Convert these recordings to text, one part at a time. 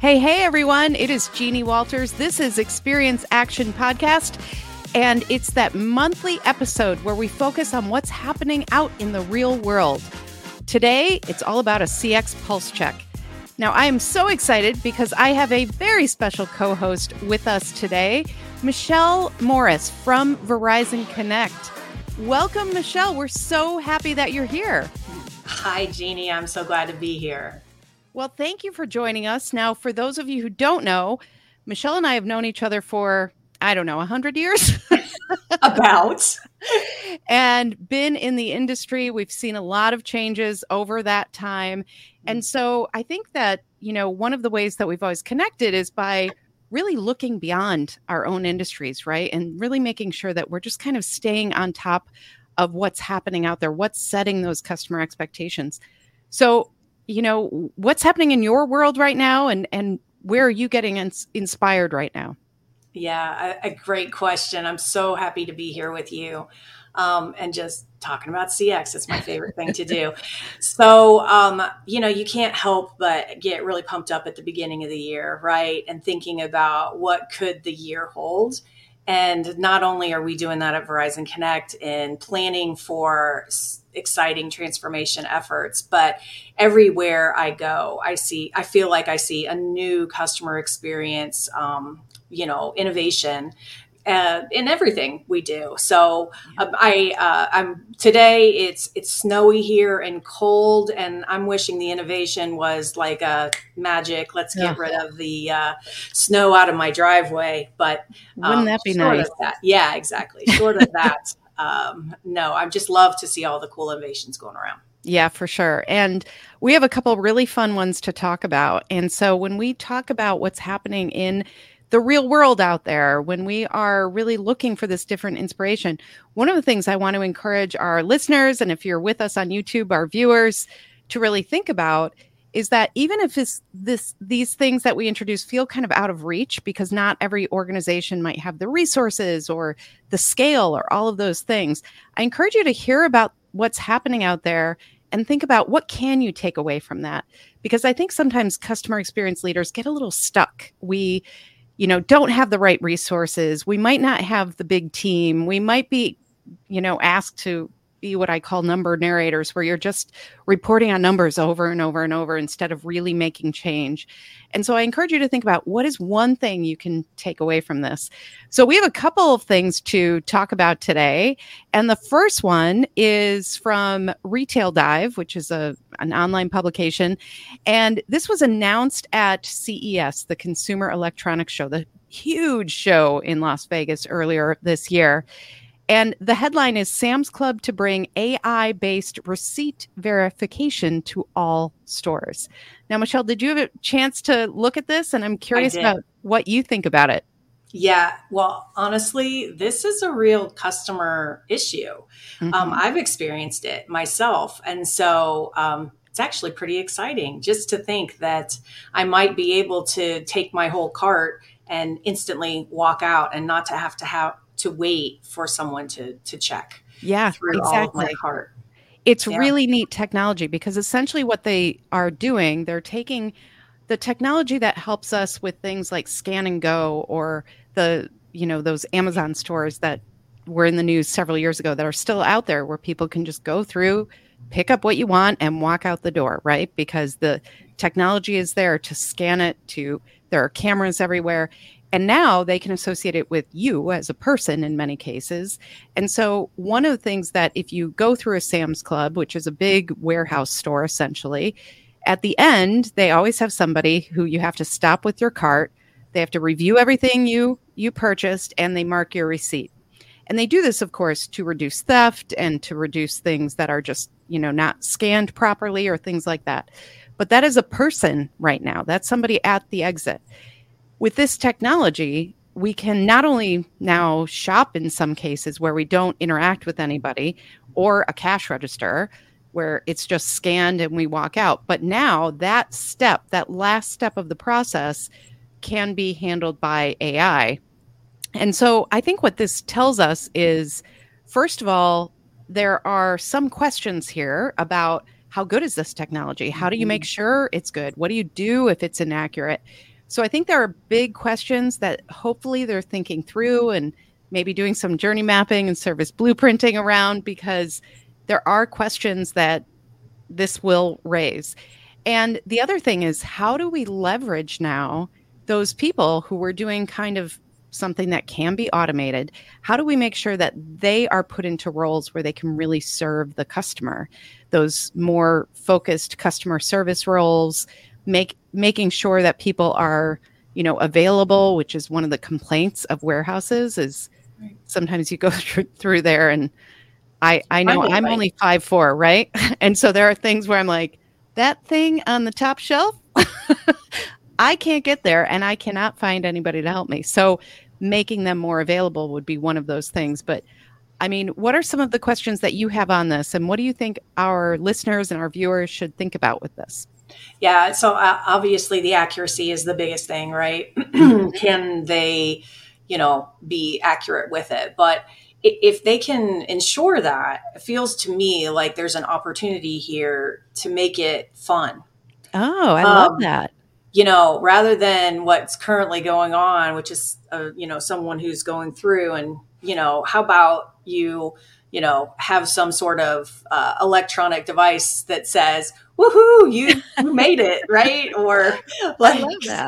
Hey, hey, everyone. It is Jeannie Walters. This is Experience Action Podcast. And it's that monthly episode where we focus on what's happening out in the real world. Today, it's all about a CX pulse check. Now, I am so excited because I have a very special co host with us today, Michelle Morris from Verizon Connect. Welcome, Michelle. We're so happy that you're here. Hi, Jeannie. I'm so glad to be here. Well, thank you for joining us. Now, for those of you who don't know, Michelle and I have known each other for, I don't know, 100 years? About. and been in the industry. We've seen a lot of changes over that time. And so I think that, you know, one of the ways that we've always connected is by really looking beyond our own industries, right? And really making sure that we're just kind of staying on top of what's happening out there, what's setting those customer expectations. So you know what's happening in your world right now and and where are you getting ins- inspired right now? Yeah a, a, great question. I'm so happy to be here with you um, and just talking about cx it's my favorite thing to do. So um, you know you can't help but get really pumped up at the beginning of the year right? And thinking about what could the year hold. And not only are we doing that at Verizon Connect in planning for exciting transformation efforts, but everywhere I go, I see, I feel like I see a new customer experience, um, you know, innovation uh, in everything we do. So uh, I, uh, I'm today. It's it's snowy here and cold, and I'm wishing the innovation was like a magic. Let's get yeah. rid of the uh, snow out of my driveway. But um, wouldn't that be nice? That, yeah, exactly. Short of that, um, no. I just love to see all the cool innovations going around. Yeah, for sure. And we have a couple really fun ones to talk about. And so when we talk about what's happening in the real world out there when we are really looking for this different inspiration. One of the things I want to encourage our listeners, and if you're with us on YouTube, our viewers, to really think about is that even if this, this these things that we introduce feel kind of out of reach because not every organization might have the resources or the scale or all of those things i encourage you to hear about what's happening out there and think about what can you take away from that? Because i think sometimes customer experience leaders get a little stuck. We you know don't have the right resources. We might not have the big team. We might be you know asked to be what I call number narrators, where you're just reporting on numbers over and over and over instead of really making change. And so I encourage you to think about what is one thing you can take away from this. So we have a couple of things to talk about today. And the first one is from Retail Dive, which is a, an online publication. And this was announced at CES, the Consumer Electronics Show, the huge show in Las Vegas earlier this year. And the headline is Sam's Club to bring AI based receipt verification to all stores. Now, Michelle, did you have a chance to look at this? And I'm curious about what you think about it. Yeah, well, honestly, this is a real customer issue. Um, mm-hmm. Um, I've experienced it myself. And so um, it's actually pretty exciting just to think that I might be able to take my whole cart and instantly walk out and not to have to have to wait for someone to to check. Yeah, exactly. It's yeah. really neat technology because essentially what they are doing, they're taking the technology that helps us with things like scan and go or the you know those Amazon stores that were in the news several years ago that are still out there where people can just go through pick up what you want and walk out the door right because the technology is there to scan it to there are cameras everywhere and now they can associate it with you as a person in many cases. And so, one of the things that if you go through a Sam's Club, which is a big warehouse store essentially, at the end, they always have somebody who you have to stop with your cart. They have to review everything you you purchased and they mark your receipt. And they do this of course to reduce theft and to reduce things that are just, you know, not scanned properly or things like that. But that is a person right now. That's somebody at the exit with this technology, we can not only now shop in some cases where we don't interact with anybody or a cash register where it's just scanned and we walk out, but now that step, that last step of the process, can be handled by AI. And so I think what this tells us is first of all, there are some questions here about how good is this technology? How do you make mm-hmm. sure it's good? What do you do if it's inaccurate? So I think there are big questions that hopefully they're thinking through and maybe doing some journey mapping and service blueprinting around because there are questions that this will raise. And the other thing is, how do we leverage now those people who were doing kind of something that can be automated? How do we make sure that they are put into roles where they can really serve the customer? Those more focused customer service roles, make making sure that people are, you know, available, which is one of the complaints of warehouses is sometimes you go through, through there and I I know I'm right. only five four, right? And so there are things where I'm like, that thing on the top shelf, I can't get there and I cannot find anybody to help me. So making them more available would be one of those things. But I mean, what are some of the questions that you have on this? And what do you think our listeners and our viewers should think about with this? Yeah, so uh, obviously the accuracy is the biggest thing, right? Can they, you know, be accurate with it? But if they can ensure that, it feels to me like there's an opportunity here to make it fun. Oh, I um, love that. You know, rather than what's currently going on, which is, uh, you know, someone who's going through and, you know, how about you, you know, have some sort of uh, electronic device that says, woohoo, you, you made it, right? Or like,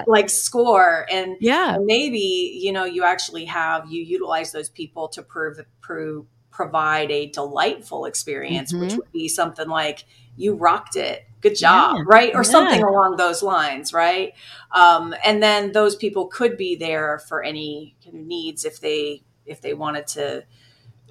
like score. And yeah, maybe, you know, you actually have, you utilize those people to prove, prove, provide a delightful experience, mm-hmm. which would be something like, you rocked it. Good job, yeah. right? Or yeah. something along those lines, right? Um, and then those people could be there for any kind of needs if they if they wanted to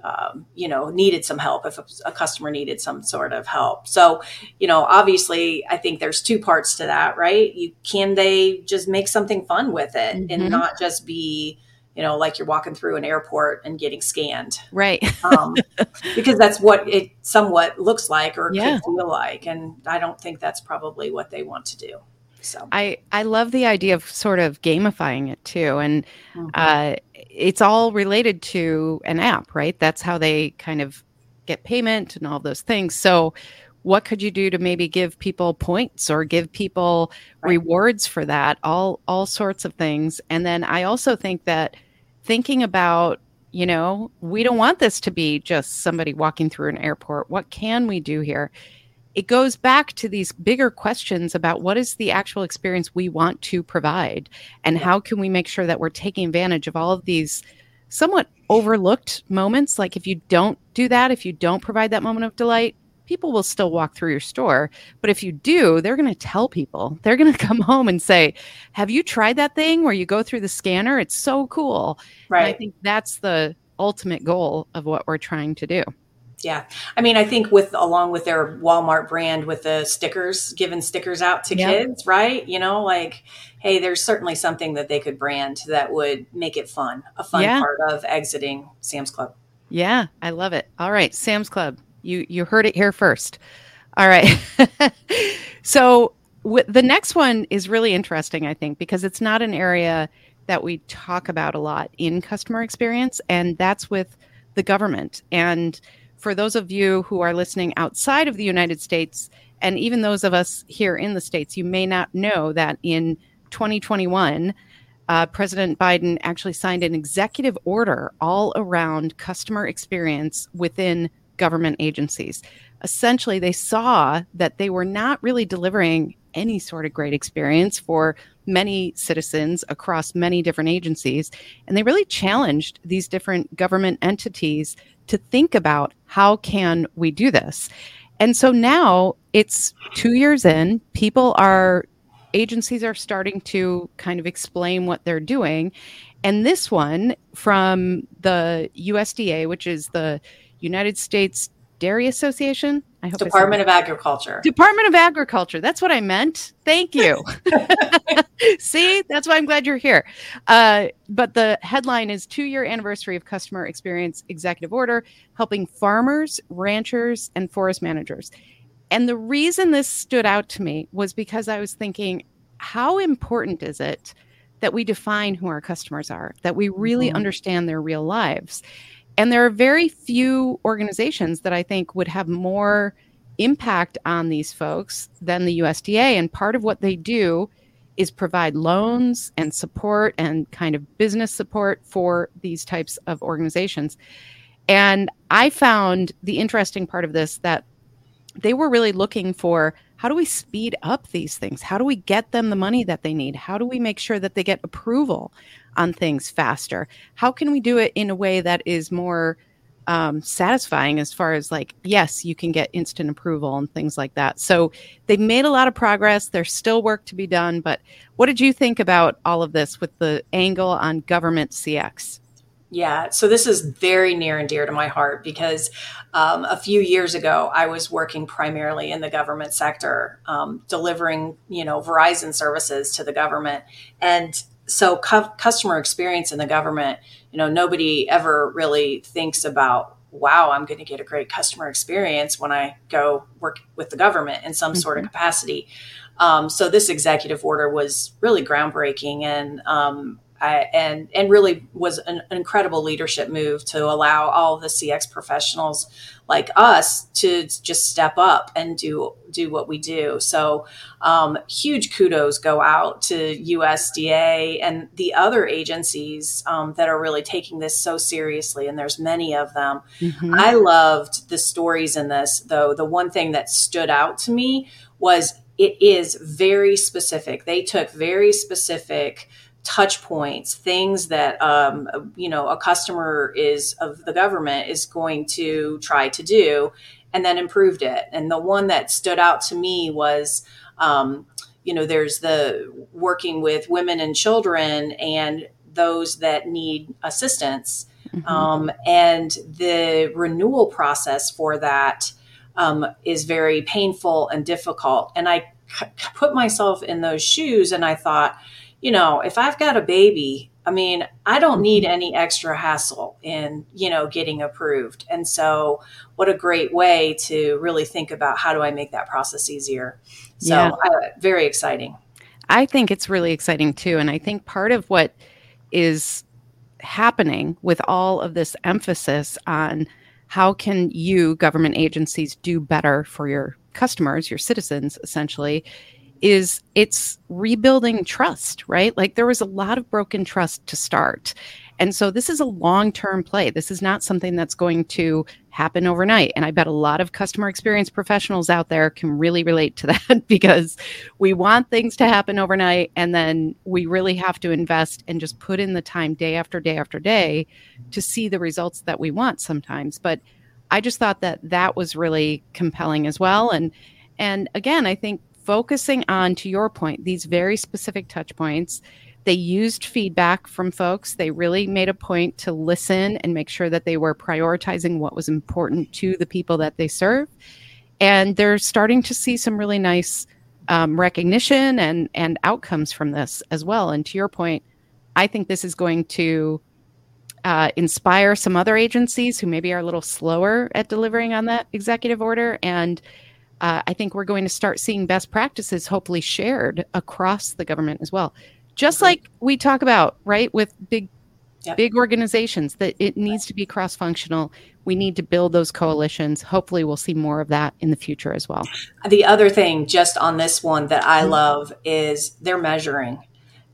um, you know needed some help if a, a, customer needed some sort of help. So you know obviously i think there's two parts to that right? You can they just make something fun with it mm-hmm. and not just be you know like you're walking through an airport and getting scanned? Right. Um, because that's what it somewhat looks like or yeah. could feel like and i don't think that's probably what they want to do so I I love the idea of sort of gamifying it too, and mm-hmm. uh, it's all related to an app, right? That's how they kind of get payment and all those things. So, what could you do to maybe give people points or give people right. rewards for that? All all sorts of things. And then I also think that thinking about you know, we don't want this to be just somebody walking through an airport. What can we do here? It goes back to these bigger questions about what is the actual experience we want to provide and how can we make sure that we're taking advantage of all of these somewhat overlooked moments. Like if you don't do that if you don't provide that moment of delight people will still walk through your store. But if you do they're going to tell people. They're going to come home and say have you tried that thing where you go through the scanner? It's so cool. Right and i think that's the ultimate goal of what we're trying to do yeah. I mean, I think with along with their Walmart brand with the stickers, giving stickers out to yep. kids, right? You know, like, hey, there's certainly something that they could brand that would make it fun, a fun yeah. part of exiting Sam's Club. Yeah, I love it. All right, Sam's Club. You you heard it here first. All right. so w- the next one is really interesting, I think, because it's not an area that we talk about a lot in customer experience, and that's with the government. And for those of you who are listening outside of the United States, and even those of us here in the States, you may not know that in 2021, uh, President Biden actually signed an executive order all around customer experience within government agencies. Essentially, they saw that they were not really delivering any sort of great experience for many citizens across many different agencies. And they really challenged these different government entities to think about how can we do this and so now it's two years in people are agencies are starting to kind of explain what they're doing and this one from the usda which is the united states Dairy Association. I hope Department of Agriculture. Department of Agriculture. That's what I meant. Thank you. See, that's why I'm glad you're here. Uh, but the headline is two year anniversary of customer experience executive order, helping farmers, ranchers, and forest managers. And the reason this stood out to me was because I was thinking, how important is it that we define who our customers are, that we really mm-hmm. understand their real lives? And there are very few organizations that I think would have more impact on these folks than the USDA. And part of what they do is provide loans and support and kind of business support for these types of organizations. And I found the interesting part of this that they were really looking for how do we speed up these things? How do we get them the money that they need? How do we make sure that they get approval on things faster? How can we do it in a way that is more um, satisfying as far as like, yes, you can get instant approval and things like that. So they've made a lot of progress. There's still work to be done. But what did you think about all of this with the angle on government CX? Yeah, so this is very near and dear to my heart because um, a few years ago I was working primarily in the government sector, um, delivering you know Verizon services to the government, and so cu- customer experience in the government, you know, nobody ever really thinks about wow, I'm going to get a great customer experience when I go work with the government in some mm-hmm. sort of mm-hmm. capacity. Um, so this executive order was really groundbreaking, and um, and and really was an, an, incredible leadership move to allow all the CX professionals like us to just step up and do do what we do. So um, huge kudos go out to USDA and the other agencies um, that are really taking this so seriously. And there's many of them. Mm-hmm. I loved the stories in this, though. The one thing that stood out to me was it is very specific. They took very specific touch points, things that um, you know a customer is of the government is going to try to do, and then improved it. And the one that stood out to me was. Um, you know, there's the working with women and children and those that need assistance. Mm-hmm. Um, and the renewal process for that um, is very painful and difficult. And I c- put myself in those shoes and I thought, you know, if I've got a baby, I mean, I don't need any extra hassle in, you know, getting approved. And so, what a great way to really think about how do I make that process easier. So, yeah. uh, very exciting. I think it's really exciting too. And I think part of what is happening with all of this emphasis on how can you government agencies do better for your customers, your citizens essentially is it's rebuilding trust, right? Like there was a lot of broken trust to start. And so this is a long term play. This is not something that's going to happen overnight. And I bet a lot of customer experience professionals out there can really relate to that because we want things to happen overnight. And then we really have to invest and just put in the time day after day after day to see the results that we want sometimes. But I just thought that that was really compelling as well. And and again, I think focusing on, to your point, these very specific touch points. They used feedback from folks. They really made a point to listen and make sure that they were prioritizing what was important to the people that they serve. And they're starting to see some really nice um, recognition and, and outcomes from this as well. And to your point, I think this is going to uh, inspire some other agencies who maybe are a little slower at delivering on that executive order and uh, I think we're going to start seeing best practices hopefully shared across the government as well. Just like we talk about, right, with big Yep. big organizations that it needs to be cross functional. We need to build those coalitions. Hopefully, we'll see more of that in the future as well. The other thing, just on this one, that I mm-hmm. love is they're measuring.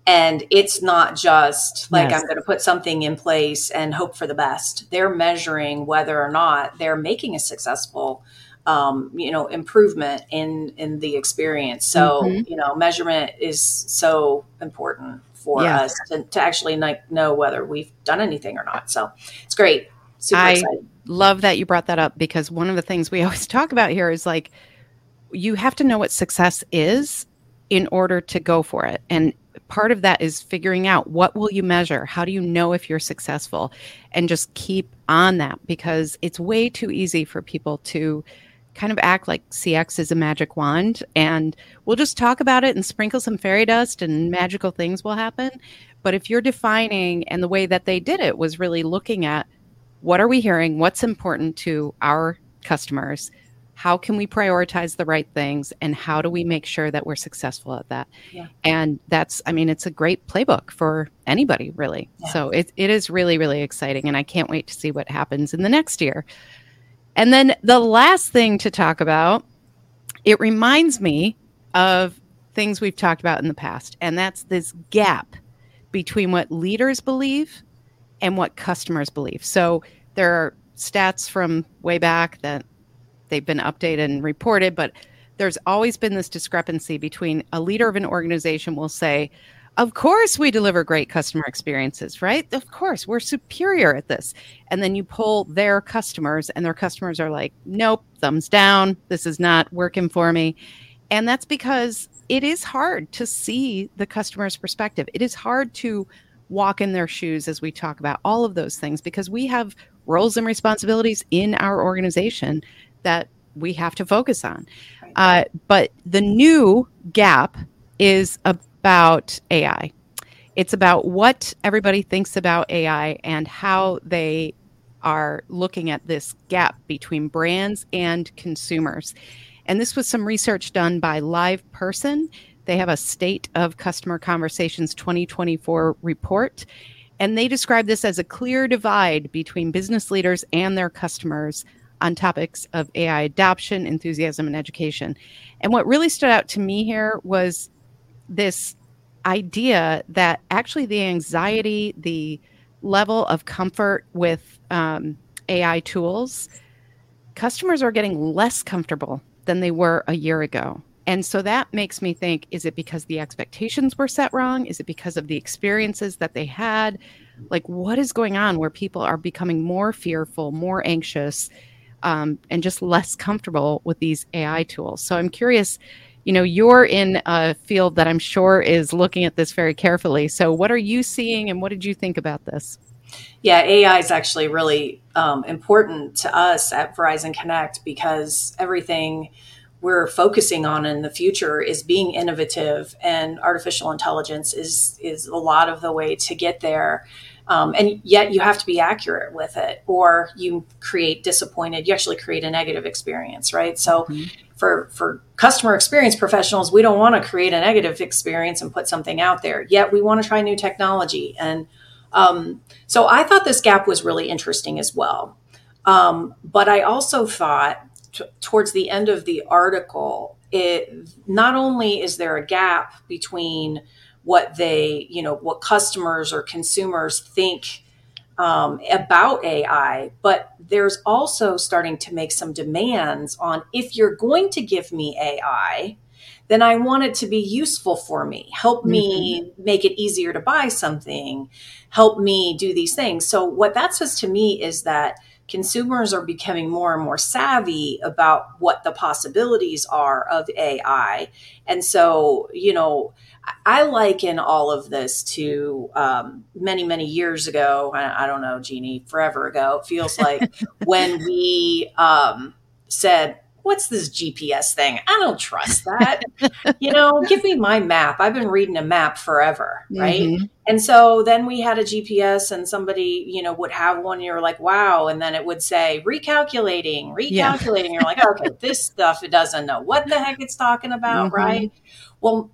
And it's not just like yes. I'm going to put something in place and hope for the best. They're measuring whether or not they're making a successful um, you know improvement in in the experience so mm-hmm. you know measurement is so important for yeah. us to, to actually like know whether we've done anything or not so it's great super I excited. love that you brought that up because one of the things we always talk about here is like you have to know what success is in order to go for it and part of that is figuring out what will you measure how do you know if you're successful and just keep on that because it's way too easy for people to kind of act like CX is a magic wand and we'll just talk about it and sprinkle some fairy dust and magical things will happen. But if you're defining, and the way that they did it was really looking at what are we hearing, what's important to our customers, how can we prioritize the right things, and how do we make sure that we're successful at that? Yeah. And that's, I mean, it's a great playbook for anybody, really. Yeah. So it, it is really, really exciting. And I can't wait to see what happens in the next year. And then the last thing to talk about it reminds me of things we've talked about in the past, and that's this gap between what leaders believe and what customers believe. So there are stats from way back that they've been updated and reported, but there's always been this discrepancy between a leader of an organization will say, of course we deliver great customer experiences, right? Of course, we're superior at this. And then you pull their customers and their customers are like, nope, thumbs down. This is not working for me. And that's because it is hard to see the customer's perspective. It is hard to walk in their shoes as we talk about all of those things because we have roles and responsibilities in our organization that we have to focus on. Uh, but the new gap is about AI. It's about what everybody thinks about AI and how they are looking at this gap between brands and consumers. And this was some research done by LivePerson. They have a State of Customer Conversations 2024 report. And they describe this as a clear divide between business leaders and their customers on topics of AI adoption, enthusiasm, and education. And what really stood out to me here was this idea that actually the anxiety, the level of comfort with um, AI tools, customers are getting less comfortable than they were a year ago. And so that makes me think is it because the expectations were set wrong? Is it because of the experiences that they had? Like, what is going on where people are becoming more fearful, more anxious, um, and just less comfortable with these AI tools? So I'm curious. You know, you're in a field that I'm sure is looking at this very carefully. So, what are you seeing, and what did you think about this? Yeah, AI is actually really um, important to us at Verizon Connect because everything we're focusing on in the future is being innovative, and artificial intelligence is is a lot of the way to get there. Um, and yet, you have to be accurate with it, or you create disappointed. You actually create a negative experience, right? So. Mm-hmm. For, for customer experience professionals, we don't want to create a negative experience and put something out there. Yet we want to try new technology and um, so I thought this gap was really interesting as well. Um, but I also thought t- towards the end of the article, it not only is there a gap between what they, you know, what customers or consumers think um, about AI, but there's also starting to make some demands on if you're going to give me AI, then I want it to be useful for me, help mm-hmm. me make it easier to buy something, help me do these things. So, what that says to me is that consumers are becoming more and more savvy about what the possibilities are of AI. And so, you know, I liken all of this to um, many, many years ago. I, I, don't know, Jeannie, forever ago. It feels like when we um, said, what's this GPS thing? I don't trust that. you know, give me my map. I've been reading a map forever, right? Mm-hmm. And so then we had a GPS and somebody, you know, would have one and you're like, wow. And then it would say recalculating, recalculating. Yeah. you're like, okay, this stuff, it doesn't know what the heck it's talking about, mm-hmm. right? Well,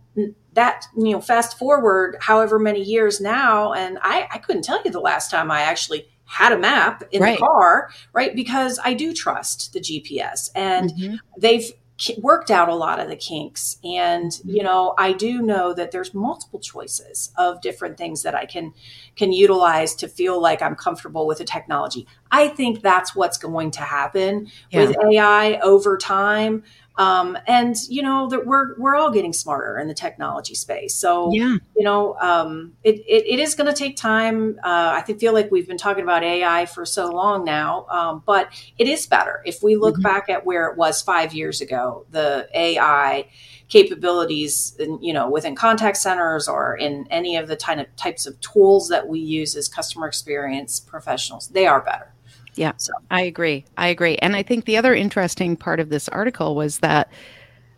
that, you know, fast forward however many years now, and I, I couldn't tell you the last time I actually had a map in right. the car, right? Because I do trust the GPS and mm-hmm. they've worked out a lot of the kinks. And, mm-hmm. you know, I do know that there's multiple choices of different things that I can can utilize to feel like I'm comfortable with the technology. I think that's what's going to happen yeah. with AI over time. Um, and you know that we're we're all getting smarter in the technology space. So yeah. you know um, it, it, it is going to take time. Uh, I think feel like we've been talking about AI for so long now, um, but it is better if we look mm-hmm. back at where it was five years ago. The AI capabilities, in, you know, within contact centers or in any of the of types of tools that we use as customer experience professionals, they are better. Yeah, so. I agree. I agree. And I think the other interesting part of this article was that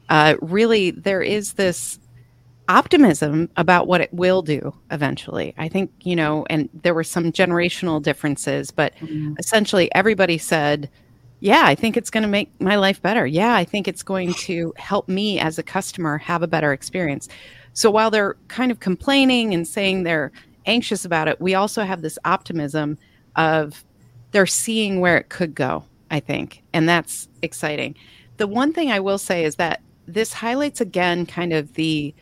uh, really there is this optimism about what it will do eventually. I think, you know, and there were some generational differences, but mm-hmm. essentially everybody said, yeah, I think it's going to make my life better. Yeah, I think it's going to help me as a customer have a better experience. So while they're kind of complaining and saying they're anxious about it, we also have this optimism of they're seeing where it could go, I think. And that's exciting. The one thing I will say is that this highlights again kind of the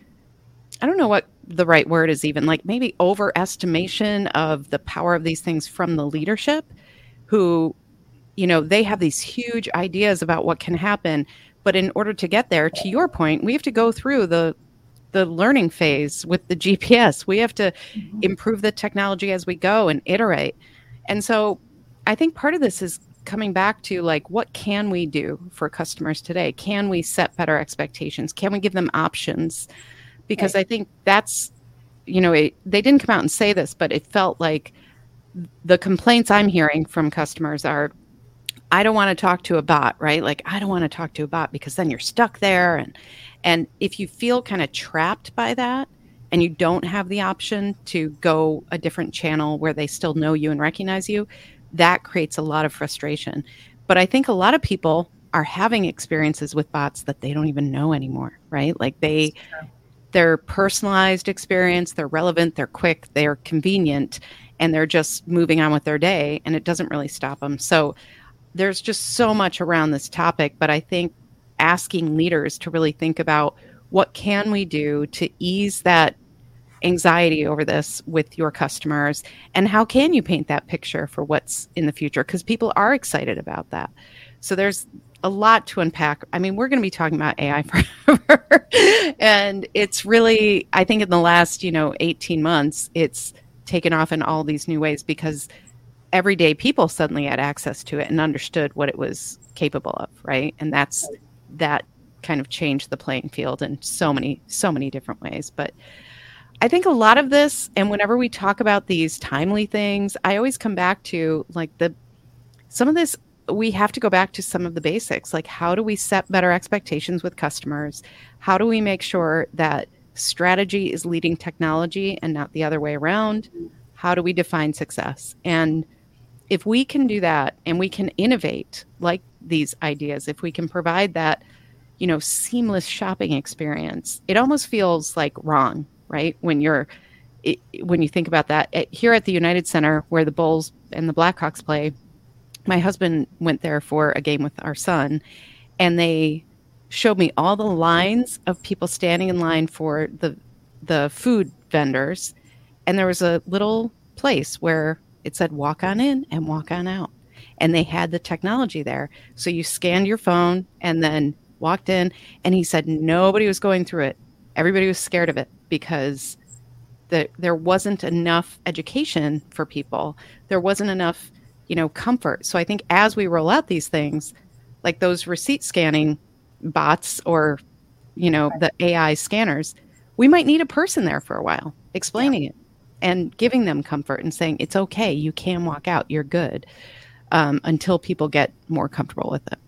I don't know what the right word is even like maybe overestimation of the power of these things from the leadership who you know they have these huge ideas about what can happen but in order to get there to your point we have to go through the the learning phase with the GPS we have to mm-hmm. improve the technology as we go and iterate and so i think part of this is coming back to like what can we do for customers today? Can we set better expectations? Can we give them options? Because right. i think that's you know it, they didn't come out and say this but it felt like the complaints i'm hearing from customers are i don't want to talk to a bot right? Like i don't want to talk to a bot because then you're stuck there. And and if you feel kind of trapped by that and you don't have the option to go a different channel where they still know you and recognize you that creates a lot of frustration. But I think a lot of people are having experiences with bots that they don't even know anymore, right? Like they they're personalized experience, they're relevant, they're quick, they're convenient, and they're just moving on with their day and it doesn't really stop them. So there's just so much around this topic, but I think asking leaders to really think about what can we do to ease that anxiety over this with your customers? And how can you paint that picture for what's in the future? Because people are excited about that. So there's a lot to unpack. I mean we're going to be talking about ai forever. And it's really i think in the last you know 18 months it's taken off in all these new ways because everyday people suddenly had access to it and understood what it was capable of right? And that's that kind of changed the playing field in so many so many different ways. But I think a lot of this, and mm-hmm. whenever we talk about these timely things, I always come back to like the some of this we have to go back to some of the basics. Like how do we set better expectations with customers? How do we make sure that strategy is leading technology and not the other way around? How do we define success? And if we can do that and we can innovate like these ideas if we can provide that you know seamless shopping experience it almost feels like wrong right? When you're it, when you think about that at, here at the United Center where the Bulls and the Blackhawks play, my husband went there for a game with our son, and they showed me all the lines of people standing in line for the the food vendors, and there was a little place where it said walk on in and walk on out, and they had the technology there, so you scanned your phone and then walked in, and he said nobody was going through it, everybody was scared of it because the, there wasn't enough education for people. There wasn't enough, you know, comfort. So I think as we roll out these things, like those receipt scanning bots or, you know, the AI scanners, we might need a person there for a while explaining yeah. it and giving them comfort and saying it's okay, you can walk out, you're good, um, until people get more comfortable with it.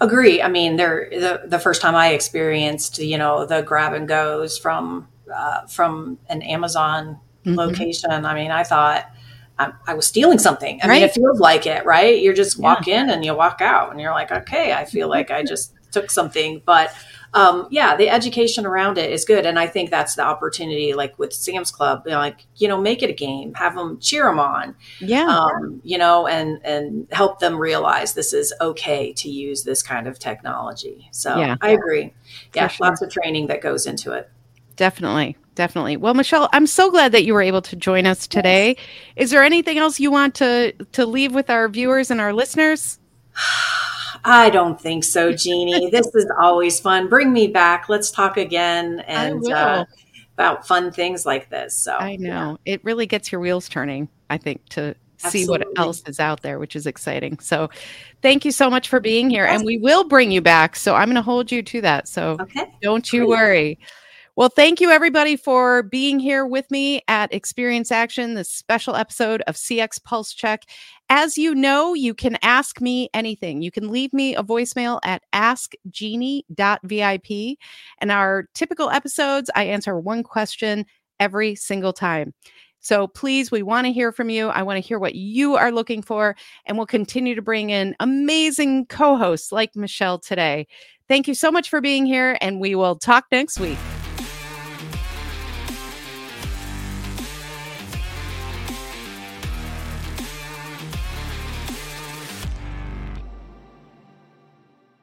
Agree. I mean, there the the first time I experienced, you know, the grab and goes from uh, from an Amazon mm-hmm. location. I mean, I thought I, I was stealing something. I right. mean, it feels like it, right? You just walk yeah. in and you walk out, and you're like, okay, I feel like I just took something, but um, yeah, the education around it is good. And I think that's the opportunity, like with Sam's Club, you know, like, you know, make it a game, have them cheer them on, yeah, um, you know, and, and help them realize this is okay to use this kind of technology. So yeah. I agree. Yeah. Sure. Lots of training that goes into it. Definitely. Definitely. Well, Michelle, I'm so glad that you were able to join us today. Is there anything else you want to, to leave with our viewers and our listeners? I don't think so, Jeannie. this is always fun. Bring me back. Let's talk again and uh, about fun things like this. So I know yeah. it really gets your wheels turning. I think to see what else is out there, which is exciting. So, thank you so much for being here, and we will bring you back. So I'm going to hold you to that. So okay. don't you Great. worry. Well, thank you everybody for being here with me at Experience Action, this special episode of CX Pulse Check. As you know, you can ask me anything. You can leave me a voicemail at askjeannie.vip. And our typical episodes, I answer one question every single time. So please, we want to hear from you. I want to hear what you are looking for, and we'll continue to bring in amazing co hosts like Michelle today. Thank you so much for being here, and we will talk next week.